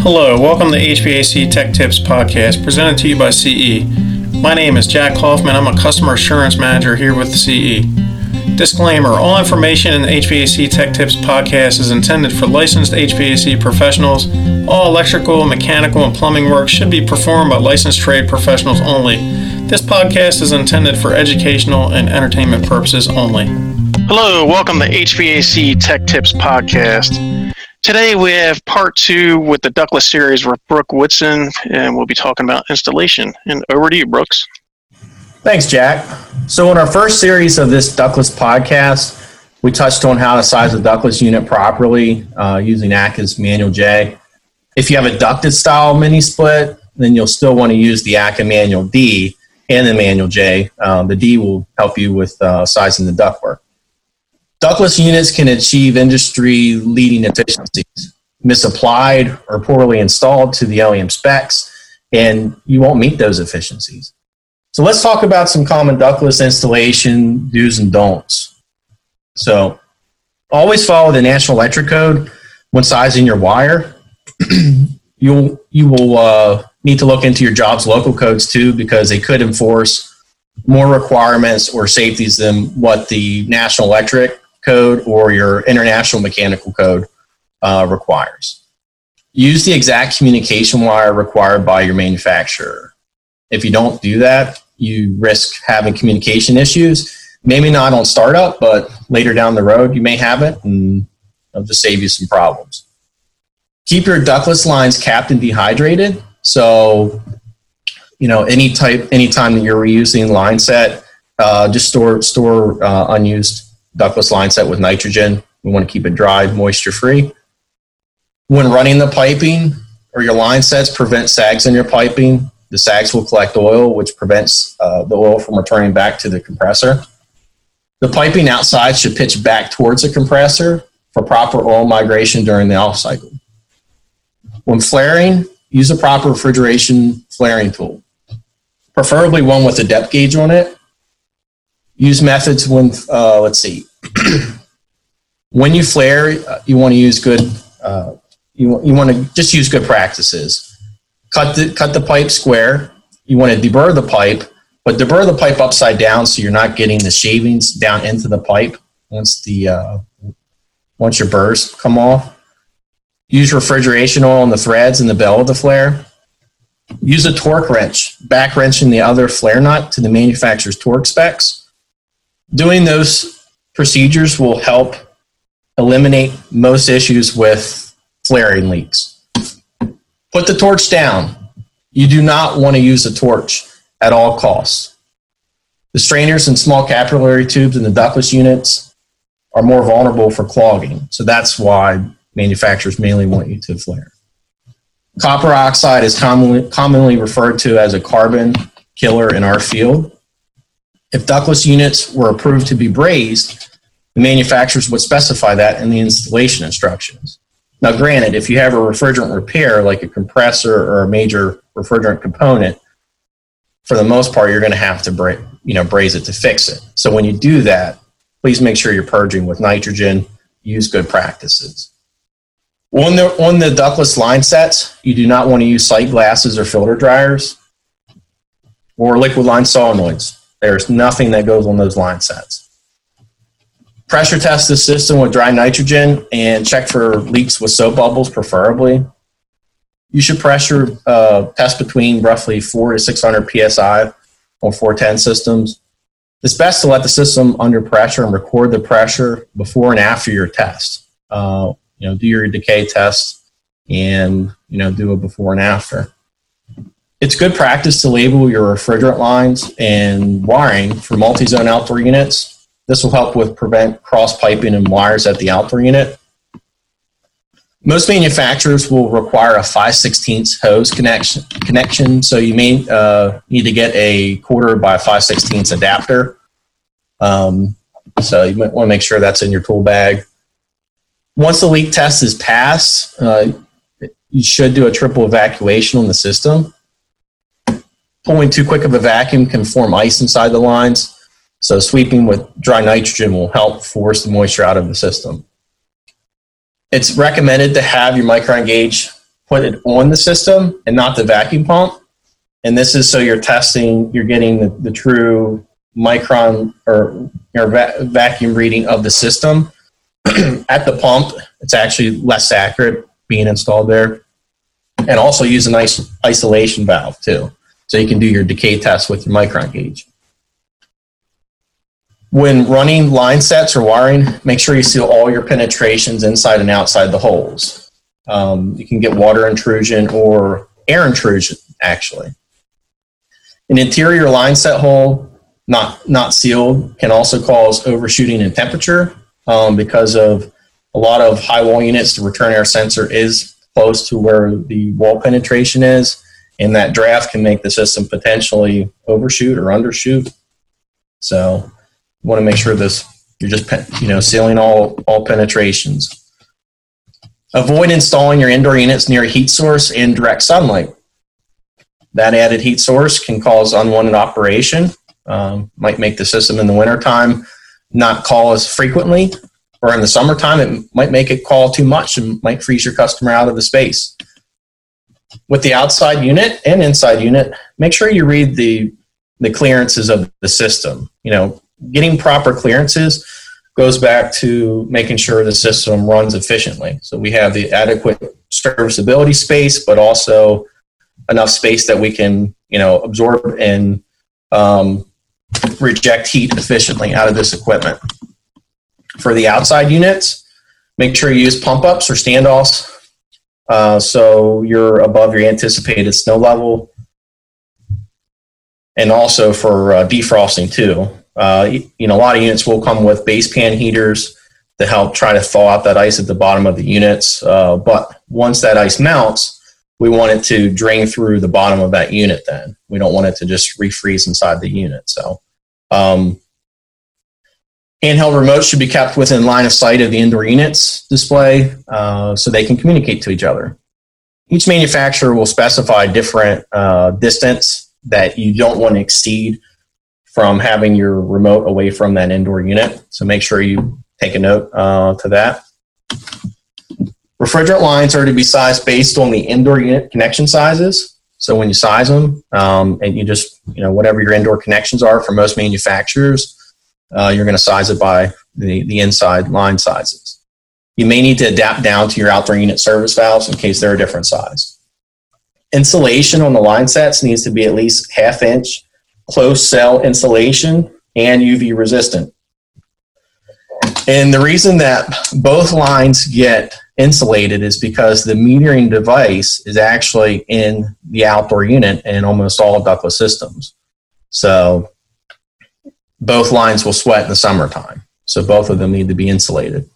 Hello, welcome to HVAC Tech Tips podcast presented to you by CE. My name is Jack Hoffman. I'm a customer assurance manager here with CE. Disclaimer All information in the HVAC Tech Tips podcast is intended for licensed HVAC professionals. All electrical, mechanical, and plumbing work should be performed by licensed trade professionals only. This podcast is intended for educational and entertainment purposes only. Hello, welcome to HVAC Tech Tips podcast. Today we have part two with the ductless series with Brooks Woodson, and we'll be talking about installation. And over to you, Brooks. Thanks, Jack. So, in our first series of this ductless podcast, we touched on how to size a ductless unit properly uh, using ACCA's Manual J. If you have a ducted style mini split, then you'll still want to use the ACCA Manual D and the Manual J. Um, the D will help you with uh, sizing the ductwork. Ductless units can achieve industry leading efficiencies. Misapplied or poorly installed to the OEM specs, and you won't meet those efficiencies. So let's talk about some common ductless installation do's and don'ts. So always follow the National Electric Code when sizing your wire. You'll you will uh, need to look into your job's local codes too because they could enforce more requirements or safeties than what the National Electric code or your international mechanical code uh, requires. Use the exact communication wire required by your manufacturer. If you don't do that, you risk having communication issues. Maybe not on startup, but later down the road, you may have it and it'll just save you some problems. Keep your ductless lines capped and dehydrated. So, you know, any type, anytime that you're reusing line set, uh, just store store uh, unused ductless line set with nitrogen. We want to keep it dry, moisture free. When running the piping or your line sets, prevent sags in your piping. The sags will collect oil, which prevents uh, the oil from returning back to the compressor. The piping outside should pitch back towards the compressor for proper oil migration during the off cycle. When flaring, use a proper refrigeration flaring tool, preferably one with a depth gauge on it. Use methods when, uh, let's see, when you flare, uh, you want to use good. Uh, you you want to just use good practices. Cut the cut the pipe square. You want to deburr the pipe, but deburr the pipe upside down so you're not getting the shavings down into the pipe once the uh, once your burrs come off. Use refrigeration oil on the threads and the bell of the flare. Use a torque wrench, back wrenching the other flare nut to the manufacturer's torque specs. Doing those procedures will help eliminate most issues with flaring leaks. Put the torch down. You do not want to use a torch at all costs. The strainers and small capillary tubes in the ductless units are more vulnerable for clogging, so that's why manufacturers mainly want you to flare. Copper oxide is commonly, commonly referred to as a carbon killer in our field. If ductless units were approved to be brazed, the manufacturers would specify that in the installation instructions. Now, granted, if you have a refrigerant repair, like a compressor or a major refrigerant component, for the most part, you're going to have to bra- you know, braze it to fix it. So when you do that, please make sure you're purging with nitrogen. Use good practices. On the, on the ductless line sets, you do not want to use sight glasses or filter dryers or liquid line solenoids. There's nothing that goes on those line sets pressure test the system with dry nitrogen and check for leaks with soap bubbles, preferably. You should pressure uh, test between roughly 4 to 600 psi on 410 systems. It's best to let the system under pressure and record the pressure before and after your test. Uh, you know, do your decay test and you know do a before and after. It's good practice to label your refrigerant lines and wiring for multi-zone outdoor units this will help with prevent cross piping and wires at the outdoor unit. Most manufacturers will require a 5 16 hose connection, connection, so you may uh, need to get a quarter by 5 16 adapter. Um, so you might want to make sure that's in your tool bag. Once the leak test is passed, uh, you should do a triple evacuation on the system. Pulling too quick of a vacuum can form ice inside the lines. So sweeping with dry nitrogen will help force the moisture out of the system. It's recommended to have your micron gauge put it on the system and not the vacuum pump. And this is so you're testing, you're getting the, the true micron or your va- vacuum reading of the system. At the pump, it's actually less accurate being installed there. And also use a nice isolation valve too. So you can do your decay test with your micron gauge. When running line sets or wiring, make sure you seal all your penetrations inside and outside the holes. Um, you can get water intrusion or air intrusion, actually. An interior line set hole, not, not sealed, can also cause overshooting in temperature um, because of a lot of high wall units. The return air sensor is close to where the wall penetration is, and that draft can make the system potentially overshoot or undershoot. So want to make sure this you're just you know sealing all all penetrations. Avoid installing your indoor units near a heat source and direct sunlight. That added heat source can cause unwanted operation. Um, might make the system in the wintertime not call as frequently, or in the summertime, it might make it call too much and might freeze your customer out of the space. With the outside unit and inside unit, make sure you read the the clearances of the system. You know, getting proper clearances goes back to making sure the system runs efficiently. So we have the adequate serviceability space, but also enough space that we can, you know, absorb and um, reject heat efficiently out of this equipment. For the outside units, make sure you use pump ups or standoffs uh, so you're above your anticipated snow level. And also for uh, defrosting too. Uh, you know, a lot of units will come with base pan heaters to help try to thaw out that ice at the bottom of the units. Uh, but once that ice melts, we want it to drain through the bottom of that unit then. We don't want it to just refreeze inside the unit. So, um, handheld remotes should be kept within line of sight of the indoor units display uh, so they can communicate to each other. Each manufacturer will specify different uh, distance that you don't want to exceed from having your remote away from that indoor unit. So make sure you take a note uh, to that. Refrigerant lines are to be sized based on the indoor unit connection sizes. So when you size them, um, and you just you know whatever your indoor connections are for most manufacturers, uh, you're going to size it by the, the inside line sizes. You may need to adapt down to your outdoor unit service valves in case they're a different size. Insulation on the line sets needs to be at least half inch closed cell insulation and UV resistant. And the reason that both lines get insulated is because the metering device is actually in the outdoor unit in almost all ductless systems. So both lines will sweat in the summertime. So both of them need to be insulated.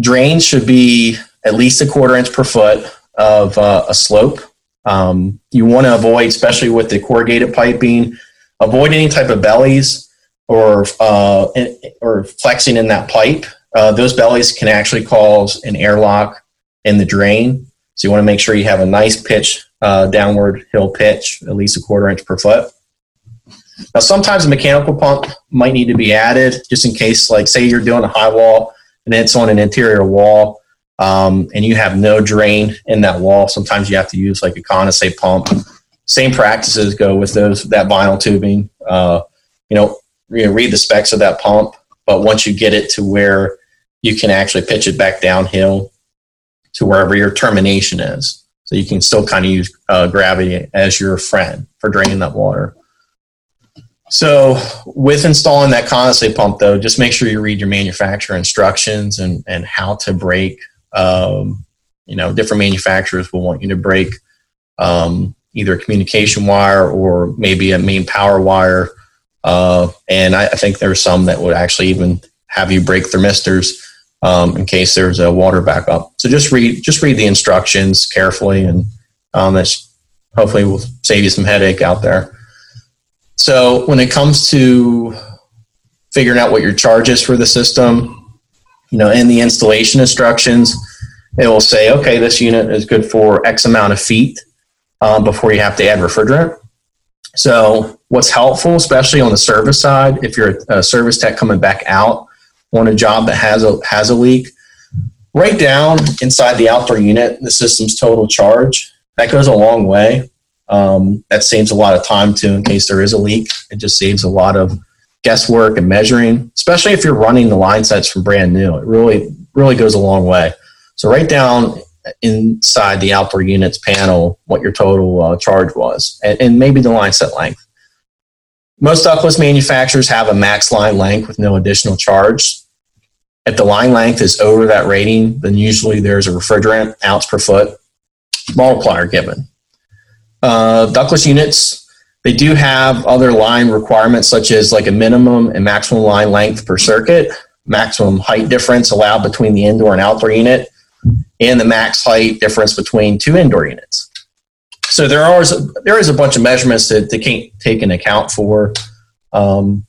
Drains should be at least a quarter inch per foot of uh, a slope um, you want to avoid, especially with the corrugated piping, avoid any type of bellies or uh, or flexing in that pipe. Uh, those bellies can actually cause an airlock in the drain. So you want to make sure you have a nice pitch, uh, downward hill pitch, at least a quarter inch per foot. Now, sometimes a mechanical pump might need to be added just in case, like, say you're doing a high wall and it's on an interior wall um, and you have no drain in that wall, sometimes you have to use like a condensate pump. Same practices go with those that vinyl tubing. Uh, you know, you read the specs of that pump, but once you get it to where you can actually pitch it back downhill to wherever your termination is, so you can still kind of use uh, gravity as your friend for draining that water. So, with installing that condensate pump, though, just make sure you read your manufacturer instructions and, and how to break um, you know, different manufacturers will want you to break um, either a communication wire or maybe a main power wire. Uh, and I, I, think there's some that would actually even have you break thermistors um, in case there's a water backup. So just read just read the instructions carefully, and um, that's hopefully will save you some headache out there. So when it comes to figuring out what your charge is for the system, you know, in the installation instructions, it will say, okay, this unit is good for X amount of feet um, before you have to add refrigerant. So, what's helpful, especially on the service side, if you're a service tech coming back out on a job that has a has a leak, Write down inside the outdoor unit, the system's total charge. That goes a long way. Um, that saves a lot of time too in case there is a leak. It just saves a lot of guesswork and measuring, especially if you're running the line sets from brand new. It really, really goes a long way. So write down inside the outdoor units panel what your total uh, charge was and, and maybe the line set length. Most ductless manufacturers have a max line length with no additional charge. If the line length is over that rating, then usually there's a refrigerant ounce per foot multiplier given. Uh, ductless units, they do have other line requirements such as like a minimum and maximum line length per circuit, maximum height difference allowed between the indoor and outdoor unit, and the max height difference between two indoor units. So there are there is a bunch of measurements that they can't take into account for. Um,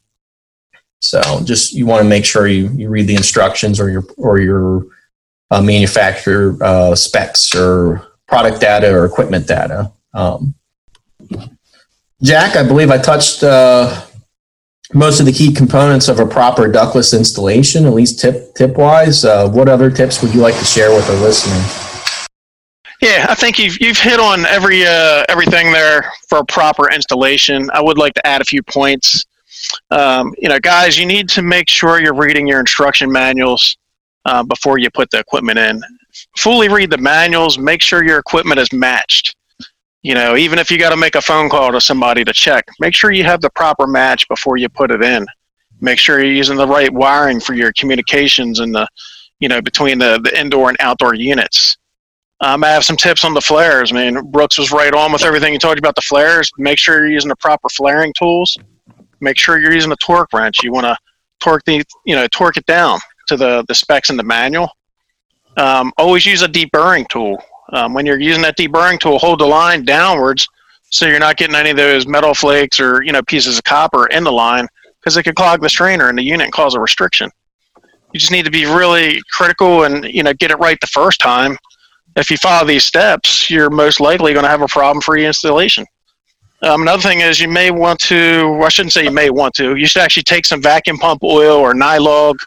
so just you want to make sure you, you read the instructions or your or your uh, manufacturer uh, specs or product data or equipment data. Um, Jack, I believe I touched uh, most of the key components of a proper ductless installation, at least tip tip wise. Uh, what other tips would you like to share with our listeners? Yeah, I think you've you've hit on every uh, everything there for a proper installation. I would like to add a few points. Um, you know, guys, you need to make sure you're reading your instruction manuals uh, before you put the equipment in. Fully read the manuals. Make sure your equipment is matched. You know, even if you got to make a phone call to somebody to check, make sure you have the proper match before you put it in. Make sure you're using the right wiring for your communications and the, you know, between the, the indoor and outdoor units. Um, I have some tips on the flares. I mean, Brooks was right on with everything he told you about the flares. Make sure you're using the proper flaring tools. Make sure you're using a torque wrench. You want to torque the, you know, torque it down to the, the specs in the manual. Um, always use a deburring tool. Um, when you're using that deburring tool, hold the line downwards so you're not getting any of those metal flakes or you know pieces of copper in the line because it could clog the strainer in the unit and cause a restriction. You just need to be really critical and you know get it right the first time. If you follow these steps, you're most likely going to have a problem-free installation. Um, another thing is you may want to, I shouldn't say you may want to, you should actually take some vacuum pump oil or Nylog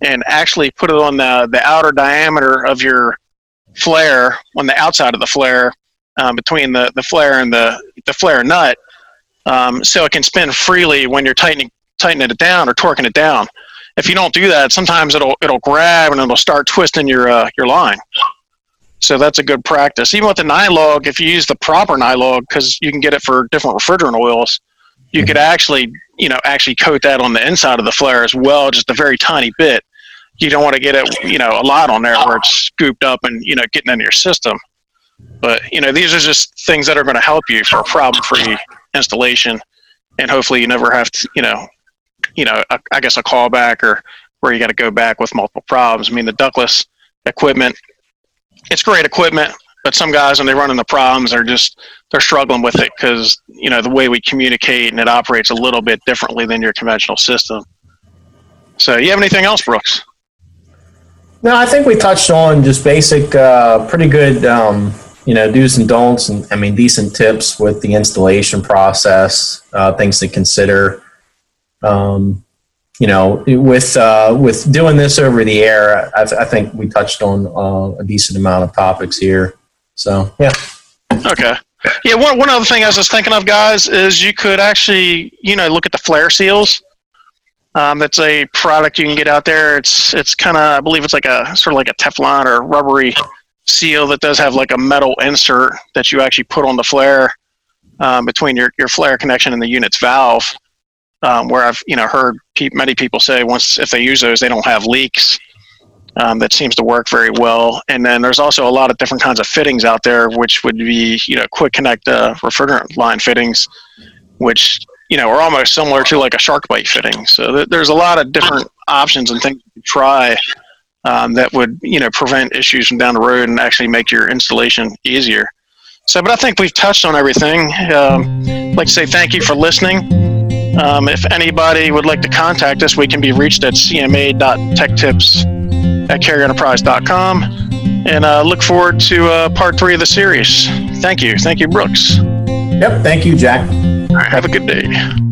and actually put it on the, the outer diameter of your flare on the outside of the flare um, between the, the flare and the, the flare nut um, so it can spin freely when you're tightening, tightening it down or torquing it down. If you don't do that, sometimes it'll, it'll grab and it'll start twisting your, uh, your line. So that's a good practice. Even with the Nylog, if you use the proper Nylog, because you can get it for different refrigerant oils, you could actually, you know, actually coat that on the inside of the flare as well, just a very tiny bit you don't want to get it, you know, a lot on there where it's scooped up and, you know, getting into your system. But, you know, these are just things that are going to help you for a problem free installation. And hopefully you never have to, you know, you know, a, I guess a callback or where you got to go back with multiple problems. I mean, the ductless equipment, it's great equipment, but some guys when they run into problems they're just they're struggling with it because you know the way we communicate and it operates a little bit differently than your conventional system. So, you have anything else, Brooks? No, I think we touched on just basic, uh, pretty good, um, you know, do's and don'ts, and I mean, decent tips with the installation process, uh, things to consider. Um, you know, with uh, with doing this over the air, I, I think we touched on uh, a decent amount of topics here. So, yeah. Okay. Yeah. One one other thing I was just thinking of, guys, is you could actually, you know, look at the flare seals um, that's a product you can get out there. It's it's kind of I believe it's like a sort of like a Teflon or rubbery seal that does have like a metal insert that you actually put on the flare um, between your, your flare connection and the unit's valve. Um, where I've you know heard pe- many people say once if they use those they don't have leaks. Um, that seems to work very well. And then there's also a lot of different kinds of fittings out there, which would be you know quick connect uh, refrigerant line fittings, which you know, are almost similar to like a SharkBite fitting. So th- there's a lot of different options and things to try um, that would, you know, prevent issues from down the road and actually make your installation easier. So, but I think we've touched on everything. Um, I'd like to say thank you for listening. Um, if anybody would like to contact us, we can be reached at cma.techtips at carrierenterprise.com and uh, look forward to uh, part three of the series. Thank you. Thank you, Brooks. Yep. Thank you, Jack. Have a good day.